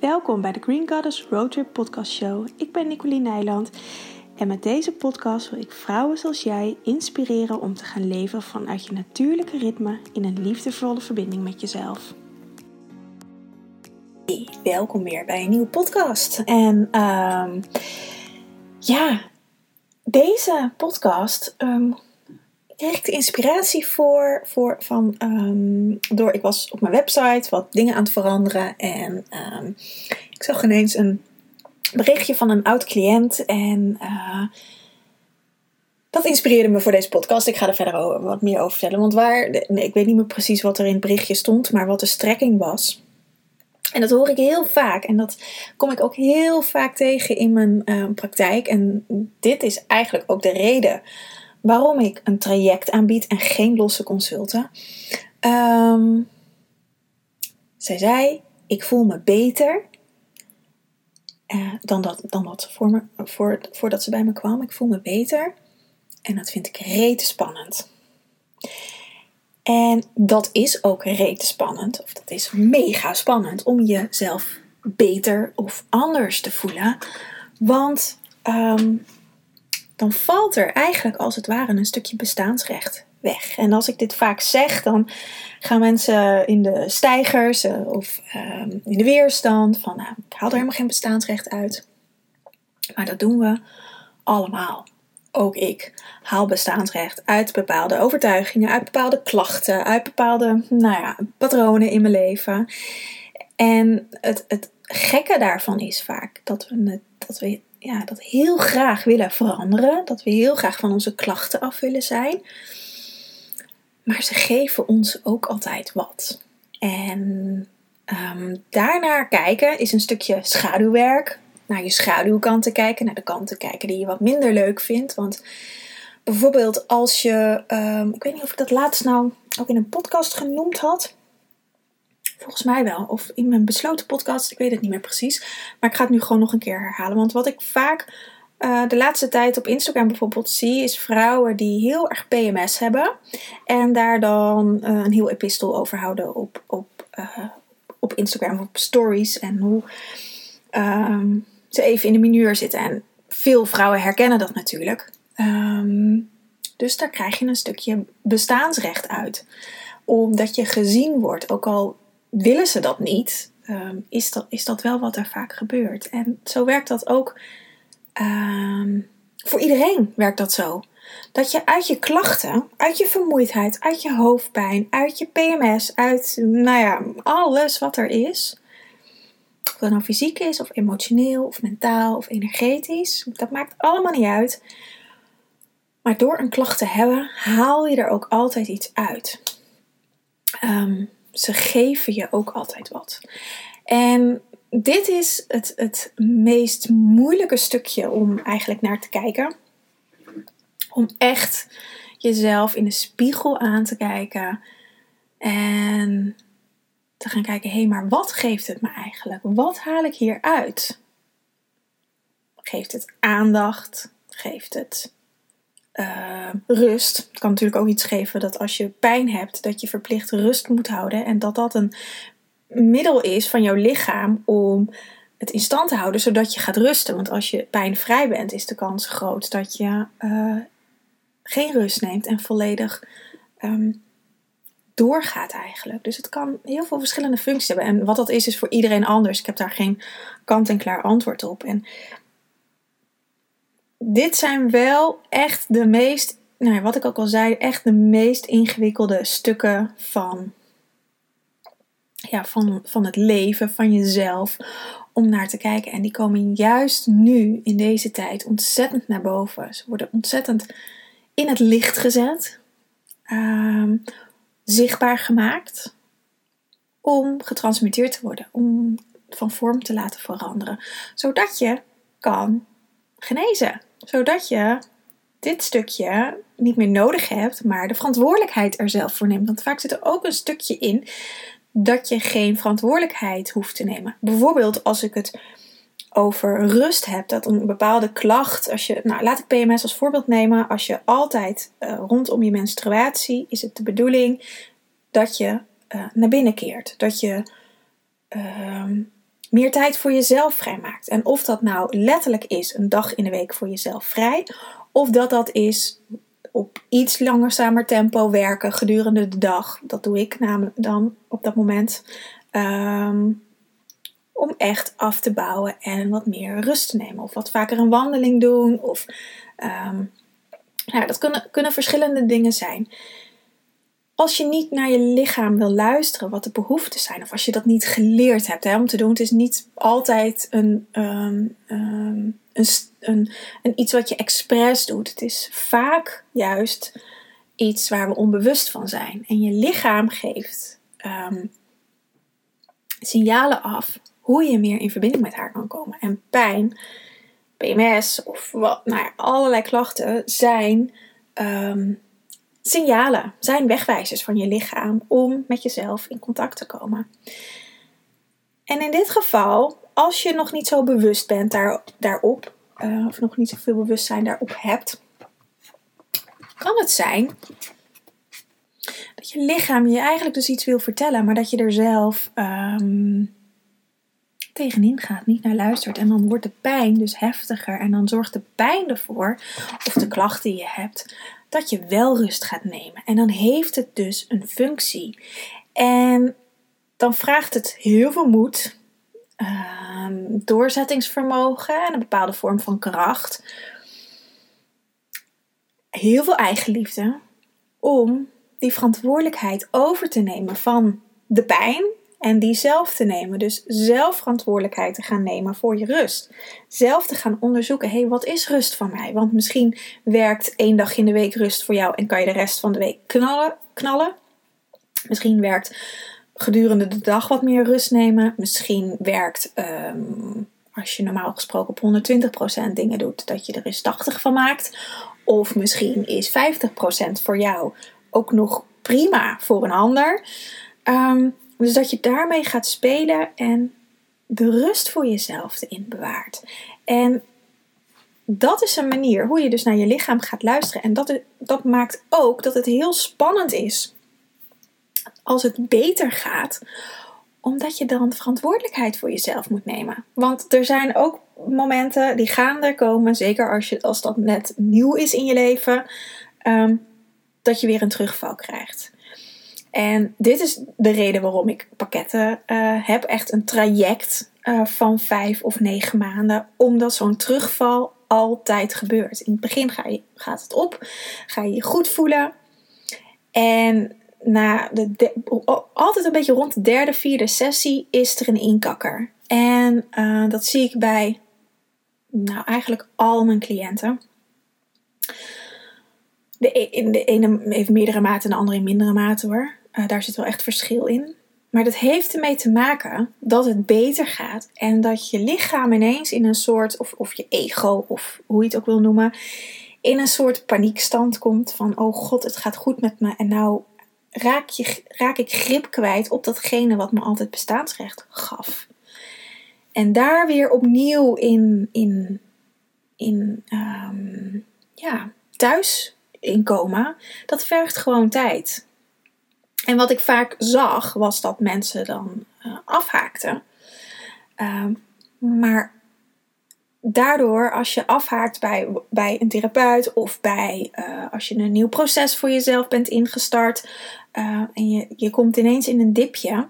Welkom bij de Green Goddess Roadtrip Podcast Show. Ik ben Nicoline Nijland en met deze podcast wil ik vrouwen zoals jij inspireren om te gaan leven vanuit je natuurlijke ritme in een liefdevolle verbinding met jezelf. Welkom weer bij een nieuwe podcast. En um, ja, deze podcast um, de inspiratie voor, voor van, um, door, ik was op mijn website wat dingen aan het veranderen en um, ik zag ineens een berichtje van een oud cliënt en uh, dat inspireerde me voor deze podcast. Ik ga er verder wat meer over vertellen, want waar, nee, ik weet niet meer precies wat er in het berichtje stond, maar wat de strekking was. En dat hoor ik heel vaak. En dat kom ik ook heel vaak tegen in mijn uh, praktijk. En dit is eigenlijk ook de reden waarom ik een traject aanbied en geen losse consulten. Um, zij zei: Ik voel me beter uh, dan, dat, dan dat voor me, voor, voordat ze bij me kwam. Ik voel me beter. En dat vind ik rete spannend. En dat is ook rete spannend, of dat is mega spannend om jezelf beter of anders te voelen. Want um, dan valt er eigenlijk als het ware een stukje bestaansrecht weg. En als ik dit vaak zeg, dan gaan mensen in de stijgers uh, of um, in de weerstand van nou, ik haal er helemaal geen bestaansrecht uit. Maar dat doen we allemaal ook ik haal bestaansrecht uit bepaalde overtuigingen, uit bepaalde klachten, uit bepaalde nou ja, patronen in mijn leven. En het, het gekke daarvan is vaak dat we, dat we ja, dat heel graag willen veranderen, dat we heel graag van onze klachten af willen zijn. Maar ze geven ons ook altijd wat. En um, daarnaar kijken is een stukje schaduwwerk naar je schaduwkanten kijken, naar de kanten kijken die je wat minder leuk vindt. Want bijvoorbeeld als je, um, ik weet niet of ik dat laatst nou ook in een podcast genoemd had. Volgens mij wel. Of in mijn besloten podcast, ik weet het niet meer precies. Maar ik ga het nu gewoon nog een keer herhalen. Want wat ik vaak uh, de laatste tijd op Instagram bijvoorbeeld zie, is vrouwen die heel erg PMS hebben. En daar dan uh, een heel epistel over houden op, op, uh, op Instagram, op stories. En hoe. Um, ze even in de minuur zitten. En veel vrouwen herkennen dat natuurlijk. Um, dus daar krijg je een stukje bestaansrecht uit. Omdat je gezien wordt, ook al willen ze dat niet, um, is, dat, is dat wel wat er vaak gebeurt. En zo werkt dat ook. Um, voor iedereen werkt dat zo. Dat je uit je klachten, uit je vermoeidheid, uit je hoofdpijn, uit je PMS, uit nou ja, alles wat er is, of dat nou fysiek is, of emotioneel, of mentaal, of energetisch. Dat maakt allemaal niet uit. Maar door een klacht te hebben, haal je er ook altijd iets uit. Um, ze geven je ook altijd wat. En dit is het, het meest moeilijke stukje om eigenlijk naar te kijken. Om echt jezelf in de spiegel aan te kijken. En te gaan kijken, hé, hey, maar wat geeft het me eigenlijk? Wat haal ik hier uit? Geeft het aandacht? Geeft het uh, rust? Het kan natuurlijk ook iets geven dat als je pijn hebt, dat je verplicht rust moet houden. En dat dat een middel is van jouw lichaam om het in stand te houden, zodat je gaat rusten. Want als je pijnvrij bent, is de kans groot dat je uh, geen rust neemt en volledig um, doorgaat eigenlijk. Dus het kan heel veel verschillende functies hebben. En wat dat is, is voor iedereen anders. Ik heb daar geen kant-en-klaar antwoord op. En dit zijn wel echt de meest, nou, wat ik ook al zei, echt de meest ingewikkelde stukken van, ja, van, van het leven, van jezelf, om naar te kijken. En die komen juist nu, in deze tijd, ontzettend naar boven. Ze worden ontzettend in het licht gezet. Um, zichtbaar gemaakt om getransmuteerd te worden, om van vorm te laten veranderen, zodat je kan genezen, zodat je dit stukje niet meer nodig hebt, maar de verantwoordelijkheid er zelf voor neemt. Want vaak zit er ook een stukje in dat je geen verantwoordelijkheid hoeft te nemen. Bijvoorbeeld als ik het over rust hebt, dat een bepaalde klacht, als je, nou laat ik PMS als voorbeeld nemen, als je altijd uh, rondom je menstruatie is het de bedoeling dat je uh, naar binnen keert, dat je uh, meer tijd voor jezelf vrijmaakt. En of dat nou letterlijk is een dag in de week voor jezelf vrij, of dat dat is op iets langzamer tempo werken gedurende de dag. Dat doe ik namelijk dan op dat moment. Ehm, om echt af te bouwen en wat meer rust te nemen. Of wat vaker een wandeling doen. Of um, ja, dat kunnen, kunnen verschillende dingen zijn. Als je niet naar je lichaam wil luisteren, wat de behoeften zijn, of als je dat niet geleerd hebt hè, om te doen, het is niet altijd een, um, um, een, een, iets wat je expres doet. Het is vaak juist iets waar we onbewust van zijn. En je lichaam geeft um, signalen af hoe je meer in verbinding met haar kan komen. En pijn, PMS of wat, nou ja, allerlei klachten zijn signalen, zijn wegwijzers van je lichaam om met jezelf in contact te komen. En in dit geval, als je nog niet zo bewust bent daar, daarop, uh, of nog niet zoveel bewustzijn daarop hebt, kan het zijn dat je lichaam je eigenlijk dus iets wil vertellen, maar dat je er zelf um, tegenin gaat, niet naar luistert. En dan wordt de pijn dus heftiger. En dan zorgt de pijn ervoor, of de klachten die je hebt, dat je wel rust gaat nemen. En dan heeft het dus een functie. En dan vraagt het heel veel moed, uh, doorzettingsvermogen en een bepaalde vorm van kracht. Heel veel eigenliefde om die verantwoordelijkheid over te nemen van de pijn en die zelf te nemen. Dus zelf verantwoordelijkheid te gaan nemen voor je rust. Zelf te gaan onderzoeken, hé, hey, wat is rust van mij? Want misschien werkt één dag in de week rust voor jou en kan je de rest van de week knallen. knallen. Misschien werkt gedurende de dag wat meer rust nemen. Misschien werkt, um, als je normaal gesproken op 120% dingen doet, dat je er eens 80 van maakt. Of misschien is 50% voor jou ook nog prima voor een ander. Um, dus dat je daarmee gaat spelen en de rust voor jezelf erin bewaart. En dat is een manier hoe je dus naar je lichaam gaat luisteren. En dat, dat maakt ook dat het heel spannend is als het beter gaat, omdat je dan verantwoordelijkheid voor jezelf moet nemen. Want er zijn ook momenten die gaan er komen, zeker als, je, als dat net nieuw is in je leven, um, dat je weer een terugval krijgt. En dit is de reden waarom ik pakketten uh, heb. Echt een traject uh, van vijf of negen maanden. Omdat zo'n terugval altijd gebeurt. In het begin ga gaat het op. Ga je je goed voelen. En na de, altijd een beetje rond de derde, vierde sessie is er een inkakker. En uh, dat zie ik bij nou, eigenlijk al mijn cliënten. De, e-, de ene heeft meerdere maten en de andere in mindere mate hoor. Uh, daar zit wel echt verschil in. Maar dat heeft ermee te maken dat het beter gaat en dat je lichaam ineens in een soort, of, of je ego, of hoe je het ook wil noemen, in een soort paniekstand komt van, oh god, het gaat goed met me en nou raak, je, raak ik grip kwijt op datgene wat me altijd bestaansrecht gaf. En daar weer opnieuw in, in, in um, ja, thuis in komen, dat vergt gewoon tijd. En wat ik vaak zag, was dat mensen dan uh, afhaakten. Uh, maar daardoor, als je afhaakt bij, bij een therapeut of bij uh, als je een nieuw proces voor jezelf bent ingestart uh, en je, je komt ineens in een dipje,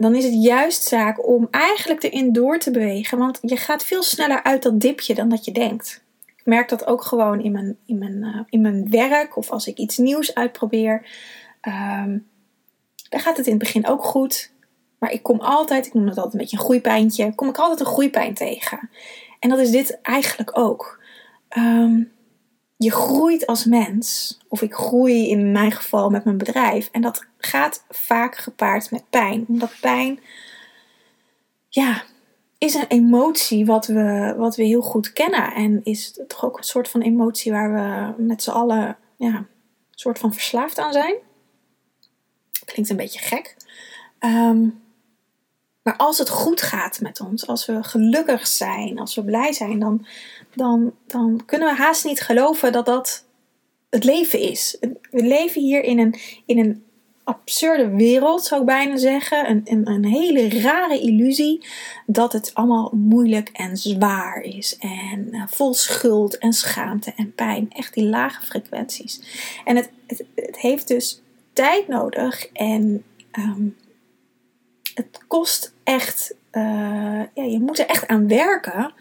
dan is het juist zaak om eigenlijk erin door te bewegen. Want je gaat veel sneller uit dat dipje dan dat je denkt. Ik merk dat ook gewoon in mijn, in mijn, in mijn werk of als ik iets nieuws uitprobeer. Um, dan gaat het in het begin ook goed. Maar ik kom altijd, ik noem dat altijd een beetje een groeipijntje, kom ik altijd een groeipijn tegen. En dat is dit eigenlijk ook. Um, je groeit als mens, of ik groei in mijn geval met mijn bedrijf. En dat gaat vaak gepaard met pijn. Omdat pijn, ja, is een emotie wat we, wat we heel goed kennen. En is toch ook een soort van emotie waar we met z'n allen ja, een soort van verslaafd aan zijn. Klinkt een beetje gek. Um, maar als het goed gaat met ons, als we gelukkig zijn, als we blij zijn, dan, dan, dan kunnen we haast niet geloven dat dat het leven is. We leven hier in een, in een absurde wereld, zou ik bijna zeggen. Een, een, hele rare illusie dat het allemaal moeilijk en zwaar is. En uh, vol schuld en schaamte en pijn. Echt die lage frequenties. En het, het heeft dus tijd nodig en um, het kost echt, uh, ja, je moet er echt aan werken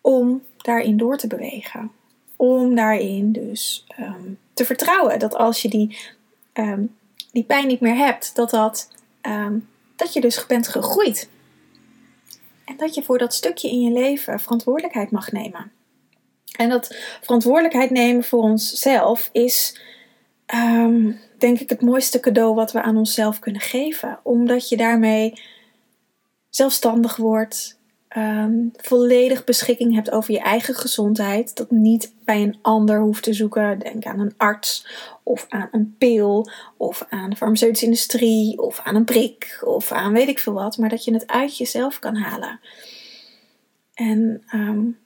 om daarin door te bewegen. Om daarin dus um, te vertrouwen dat als je die, um, die pijn niet meer hebt, dat, dat, dat je dus bent gegroeid. En dat je voor dat stukje in je leven verantwoordelijkheid mag nemen. En dat verantwoordelijkheid nemen voor onszelf is denk ik het mooiste cadeau wat we aan onszelf kunnen geven. Omdat je daarmee zelfstandig wordt, um, volledig beschikking hebt over je eigen gezondheid. Dat niet bij een ander hoeft te zoeken. Denk aan een arts of aan een pil of aan de farmaceutische industrie of aan een prik of aan weet ik veel wat. Maar dat je het uit jezelf kan halen. En um,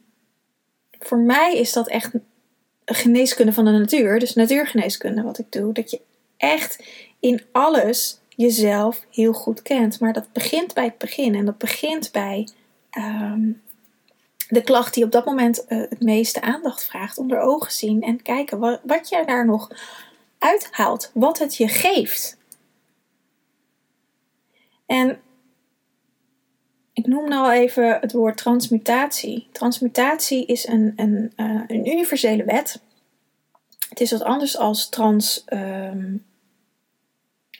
voor mij is dat echt geneeskunde van de natuur, dus natuurgeneeskunde wat ik doe, dat je echt in alles jezelf heel goed kent. Maar dat begint bij het begin en dat begint bij ehm, de klacht die op dat moment uh, het meeste aandacht vraagt. Onder ogen zien en kijken wat, je daar nog uithaalt, wat het je geeft. En ik noem nou even het woord transmutatie. Transmutatie is een, een, uh, een universele wet. Het is wat anders als trans, um,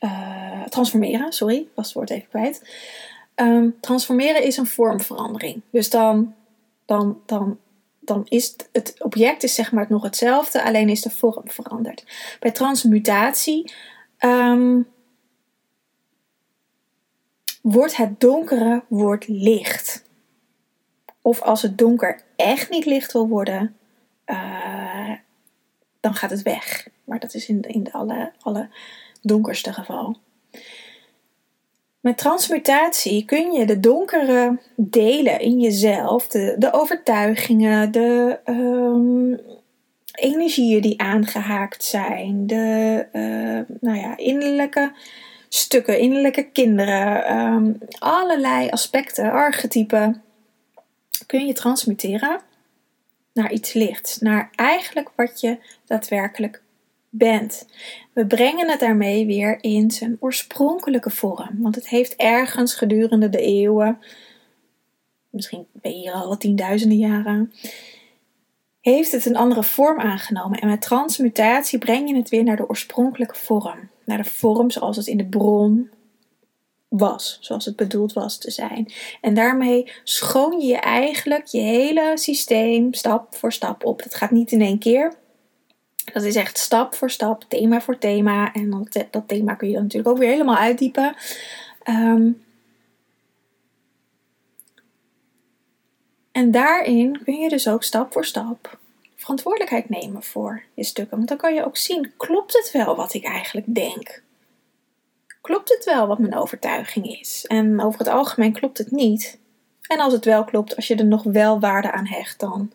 uh, transformeren. Sorry, was het woord even kwijt. Um, transformeren is een vormverandering. Dus dan, dan, dan, dan is het, object is zeg maar nog hetzelfde, alleen is de vorm veranderd. Bij transmutatie um, wordt het donkere wordt licht. Of als het donker echt niet licht wil worden, uh, dan gaat het weg. Maar dat is in, de, in de alle, alle donkerste geval. Met transmutatie kun je de donkere delen in jezelf, de, de overtuigingen, de um, energieën die aangehaakt zijn, de uh, nou ja, innerlijke stukken, innerlijke kinderen, um, allerlei aspecten, archetypen, kun je transmuteren naar iets lichts, naar eigenlijk wat je daadwerkelijk bent. We brengen het daarmee weer in zijn oorspronkelijke vorm, want het heeft ergens gedurende de eeuwen, misschien ben je hier al tienduizenden jaren, heeft het een andere vorm aangenomen. En met transmutatie breng je het weer naar de oorspronkelijke vorm. Naar de vorm zoals het in de bron was, zoals het bedoeld was te zijn. En daarmee schoon je eigenlijk je hele systeem stap voor stap op. Dat gaat niet in één keer. Dat is echt stap voor stap, thema voor thema. En dat, dat thema kun je natuurlijk ook weer helemaal uitdiepen. Um, En daarin kun je dus ook stap voor stap verantwoordelijkheid nemen voor je stukken. Want dan kan je ook zien, klopt het wel wat ik eigenlijk denk? Klopt het wel wat mijn overtuiging is? En over het algemeen klopt het niet. En als het wel klopt, als je er nog wel waarde aan hecht, dan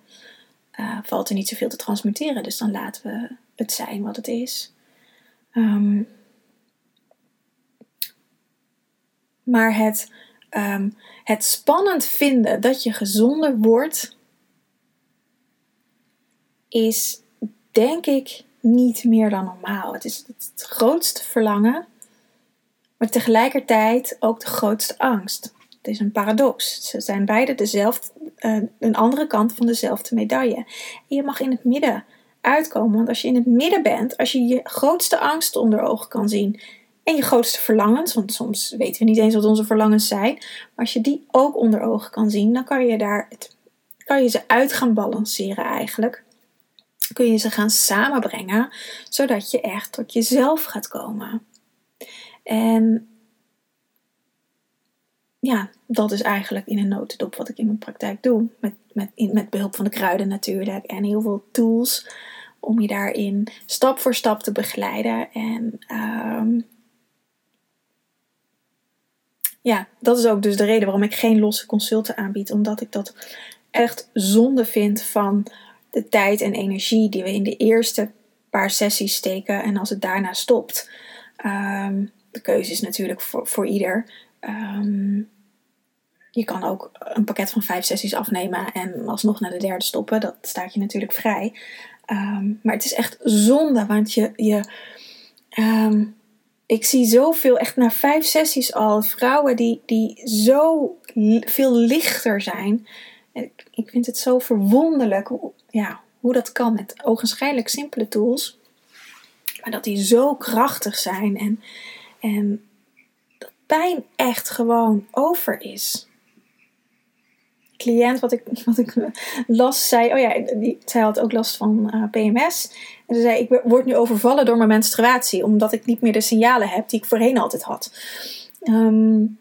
uh, valt er niet zoveel te transmuteren. Dus dan laten we het zijn wat het is. Um, maar het um, het spannend vinden dat je gezonder wordt, is denk ik niet meer dan normaal. Het is het grootste verlangen, maar tegelijkertijd ook de grootste angst. Het is een paradox. Ze zijn beide dezelfde, uh, een andere kant van dezelfde medaille. En je mag in het midden uitkomen, want als je in het midden bent, als je je grootste angst onder ogen kan zien en je grootste verlangens, want soms weten we niet eens wat onze verlangens zijn. Maar als je die ook onder ogen kan zien, dan kan je, daar het, kan je ze uit gaan balanceren eigenlijk. Kun je ze gaan samenbrengen, zodat je echt tot jezelf gaat komen. En ja, dat is eigenlijk in een notendop wat ik in mijn praktijk doe. Met, met, met behulp van de kruiden natuurlijk en heel veel tools om je daarin stap voor stap te begeleiden. En um, ja, dat is ook dus de reden waarom ik geen losse consulten aanbied. Omdat ik dat echt zonde vind van de tijd en energie die we in de eerste paar sessies steken. En als het daarna stopt. Ehm, keuze is natuurlijk voor, voor ieder. Ehm, je kan ook een pakket van vijf sessies afnemen en alsnog naar de derde stoppen. Dat staat je natuurlijk vrij. Ehm, maar het is echt zonde, want je. je ik zie zoveel, echt na vijf sessies al, vrouwen die, die zo veel lichter zijn. Ik, ik vind het zo verwonderlijk hoe, ja, hoe dat kan met ogenschijnlijk simpele tools. Maar dat die zo krachtig zijn en, en dat pijn echt gewoon over is. Cliënt wat ik, wat ik las, zei: Oh ja, die, zij had ook last van eh, PMS. En ze zei: Ik word nu overvallen door mijn menstruatie, omdat ik niet meer de signalen heb die ik voorheen altijd had. Um,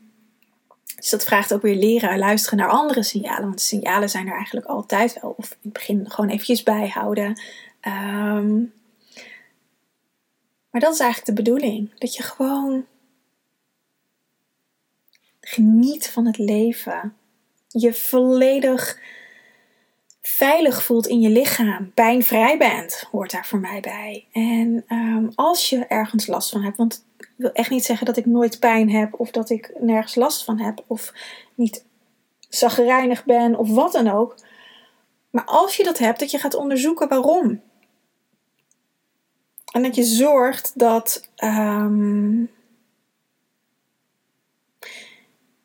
dus dat vraagt ook weer leren luisteren naar andere signalen. Want signalen zijn er eigenlijk altijd wel. Of in het begin gewoon eventjes bijhouden. Ehm, maar dat is eigenlijk de bedoeling. Dat je gewoon geniet van het leven. Je volledig veilig voelt in je lichaam. Pijnvrij bent, hoort daar voor mij bij. En ehm, als je ergens last van hebt, want ik wil echt niet zeggen dat ik nooit pijn heb of dat ik nergens last van heb of niet zagrijnig ben of wat dan ook. Maar als je dat hebt, dat je gaat onderzoeken waarom. En dat je zorgt dat, ehm,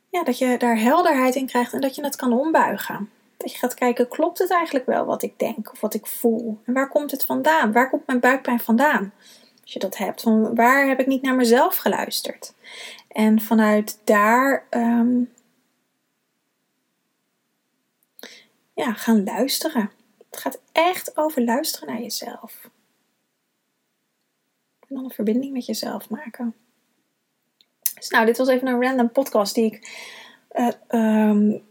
ja, dat je daar helderheid in krijgt en dat je het kan ombuigen. Dat je gaat kijken, klopt het eigenlijk wel wat ik denk of wat ik voel? En waar komt het vandaan? Waar komt mijn buikpijn vandaan? Als je dat hebt, van waar heb ik niet naar mezelf geluisterd? En vanuit daar ehm, ja, gaan luisteren. Het gaat echt over luisteren naar jezelf. Een verbinding met jezelf maken. Dus nou, dit was even een random podcast die ik uh, um,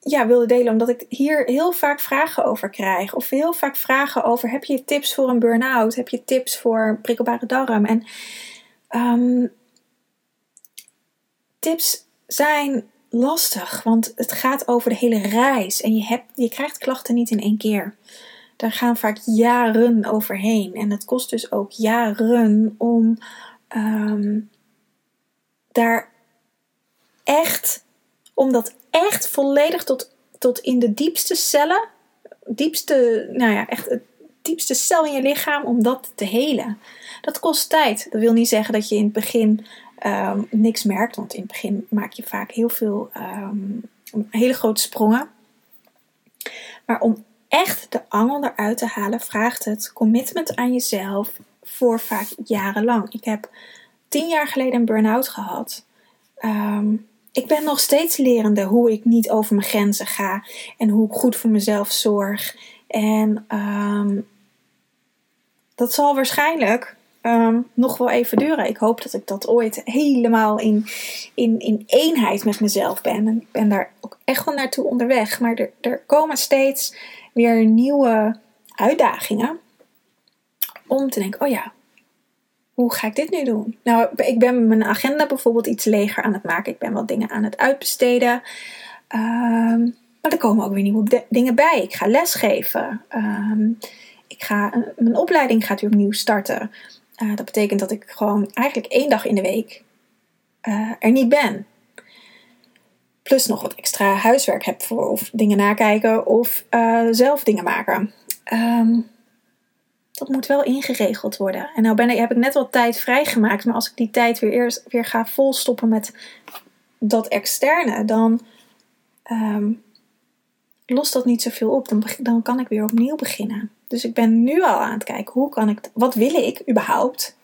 ja, wilde delen, omdat ik hier heel vaak vragen over krijg. Of heel vaak vragen over: heb je tips voor een burn-out? Heb je tips voor prikkelbare darm? En um, tips zijn lastig, want het gaat over de hele reis. En je, hebt, je krijgt klachten niet in één keer. Daar gaan vaak jaren overheen. En het kost dus ook jaren om um, daar echt, om dat echt volledig tot, tot in de diepste cellen, diepste, nou ja, echt het diepste cel in je lichaam, om dat te helen. Dat kost tijd. Dat wil niet zeggen dat je in het begin ehm, niks merkt, want in het begin maak je vaak heel veel um, hele grote sprongen. Maar om echt de angel eruit te halen, vraagt het commitment aan jezelf voor vaak jarenlang. Ik heb tien jaar geleden een burn-out gehad. Um, ik ben nog steeds lerende hoe ik niet over mijn grenzen ga en hoe ik goed voor mezelf zorg. En um, dat zal waarschijnlijk um, nog wel even duren. Ik hoop dat ik dat ooit helemaal in, in, in eenheid met mezelf ben. En ik ben daar ook echt wel naartoe onderweg. Maar er, er komen steeds weer nieuwe uitdagingen. Om te denken: oh ja, hoe ga ik dit nu doen? Nou, ik ben mijn agenda bijvoorbeeld iets leger aan het maken. Ik ben wat dingen aan het uitbesteden. Um, maar er komen ook weer nieuwe dingen bij. Ik ga lesgeven. Um, ik ga, mijn opleiding gaat weer opnieuw starten. Uh, dat betekent dat ik gewoon eigenlijk één dag in de week uh, er niet ben. Plus nog wat extra huiswerk heb voor of dingen nakijken of uh, zelf dingen maken. Um, dat moet wel ingeregeld worden. En nou ben ik, heb ik net wat tijd vrijgemaakt, maar als ik die tijd weer eerst weer ga volstoppen met dat externe, dan um, lost dat niet zoveel op. Dan, dan kan ik weer opnieuw beginnen. Dus ik ben nu al aan het kijken, hoe kan ik, wat wil ik überhaupt?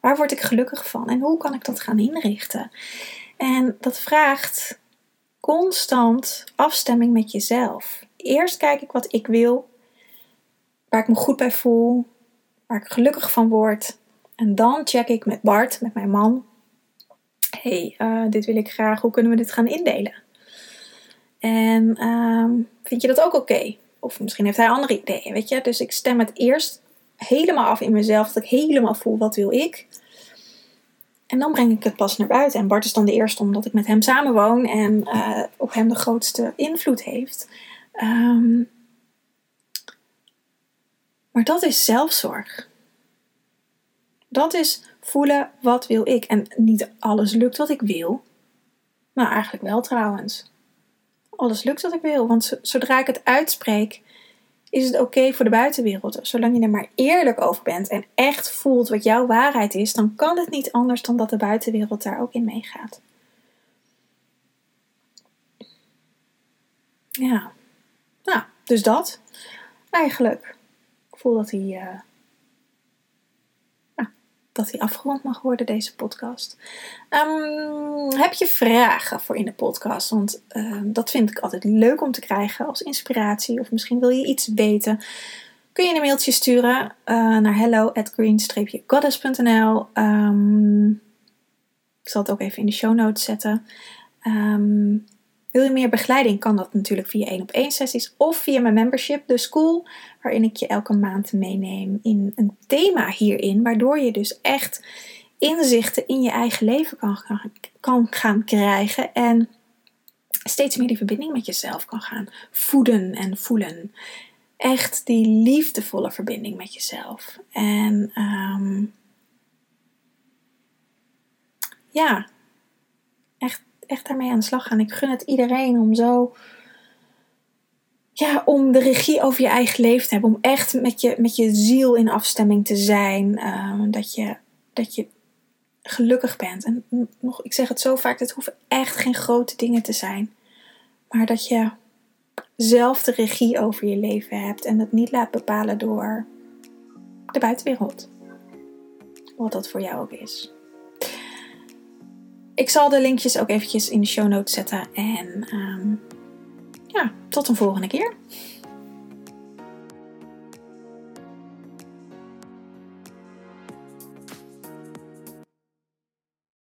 Waar word ik gelukkig van? En hoe kan ik dat gaan inrichten? En dat vraagt constant afstemming met jezelf. Eerst kijk ik wat ik wil, waar ik me goed bij voel, waar ik gelukkig van word. En dan check ik met Bart, met mijn man. hey, uh, dit wil ik graag. Hoe kunnen we dit gaan indelen? En uh, vind je dat ook oké? Of misschien heeft hij andere ideeën, weet je? Dus ik stem het eerst helemaal af in mezelf. Dat ik helemaal voel, wat wil ik? En dan breng ik het pas naar buiten. En Bart is dan de eerste, omdat ik met hem samenwoon en uh, op hem de grootste invloed heeft. Um, maar dat is zelfzorg. Dat is voelen wat wil ik. En niet alles lukt wat ik wil. Nou, eigenlijk wel trouwens. Alles lukt wat ik wil. Want zodra ik het uitspreek, is het oké voor de buitenwereld. Zolang je er maar eerlijk over bent en echt voelt wat jouw waarheid is, dan kan het niet anders dan dat de buitenwereld daar ook in meegaat. Ja, nou, dus dat eigenlijk. Ik voel dat hij, uh, dat hij afgerond mag worden, deze podcast. Um, heb je vragen voor in de podcast? Want uh, dat vind ik altijd leuk om te krijgen als inspiratie. Of misschien wil je iets weten. Kun je een mailtje sturen uh, naar hello at green-goddess.nl um, Ik zal het ook even in de show notes zetten. Wil je meer begeleiding, kan dat natuurlijk via 1 op 1 sessies of via mijn membership, de school, waarin ik je elke maand meeneem in een thema hierin, waardoor je dus echt inzichten in je eigen leven kan, gaan krijgen en steeds meer die verbinding met jezelf kan gaan voeden en voelen. Echt die liefdevolle verbinding met jezelf. En um, ja, echt echt daarmee aan de slag gaan. Ik gun het iedereen om zo. Ja, om de regie over je eigen leven te hebben. Om echt met je, met je ziel in afstemming te zijn. Ehm, dat, je, dat je gelukkig bent. En nog, ik zeg het zo vaak: het hoeven echt geen grote dingen te zijn. Maar dat je zelf de regie over je leven hebt. En het niet laat bepalen door de buitenwereld. Wat dat voor jou ook is. Ik zal de linkjes ook eventjes in de show notes zetten. En um, ja, tot een volgende keer.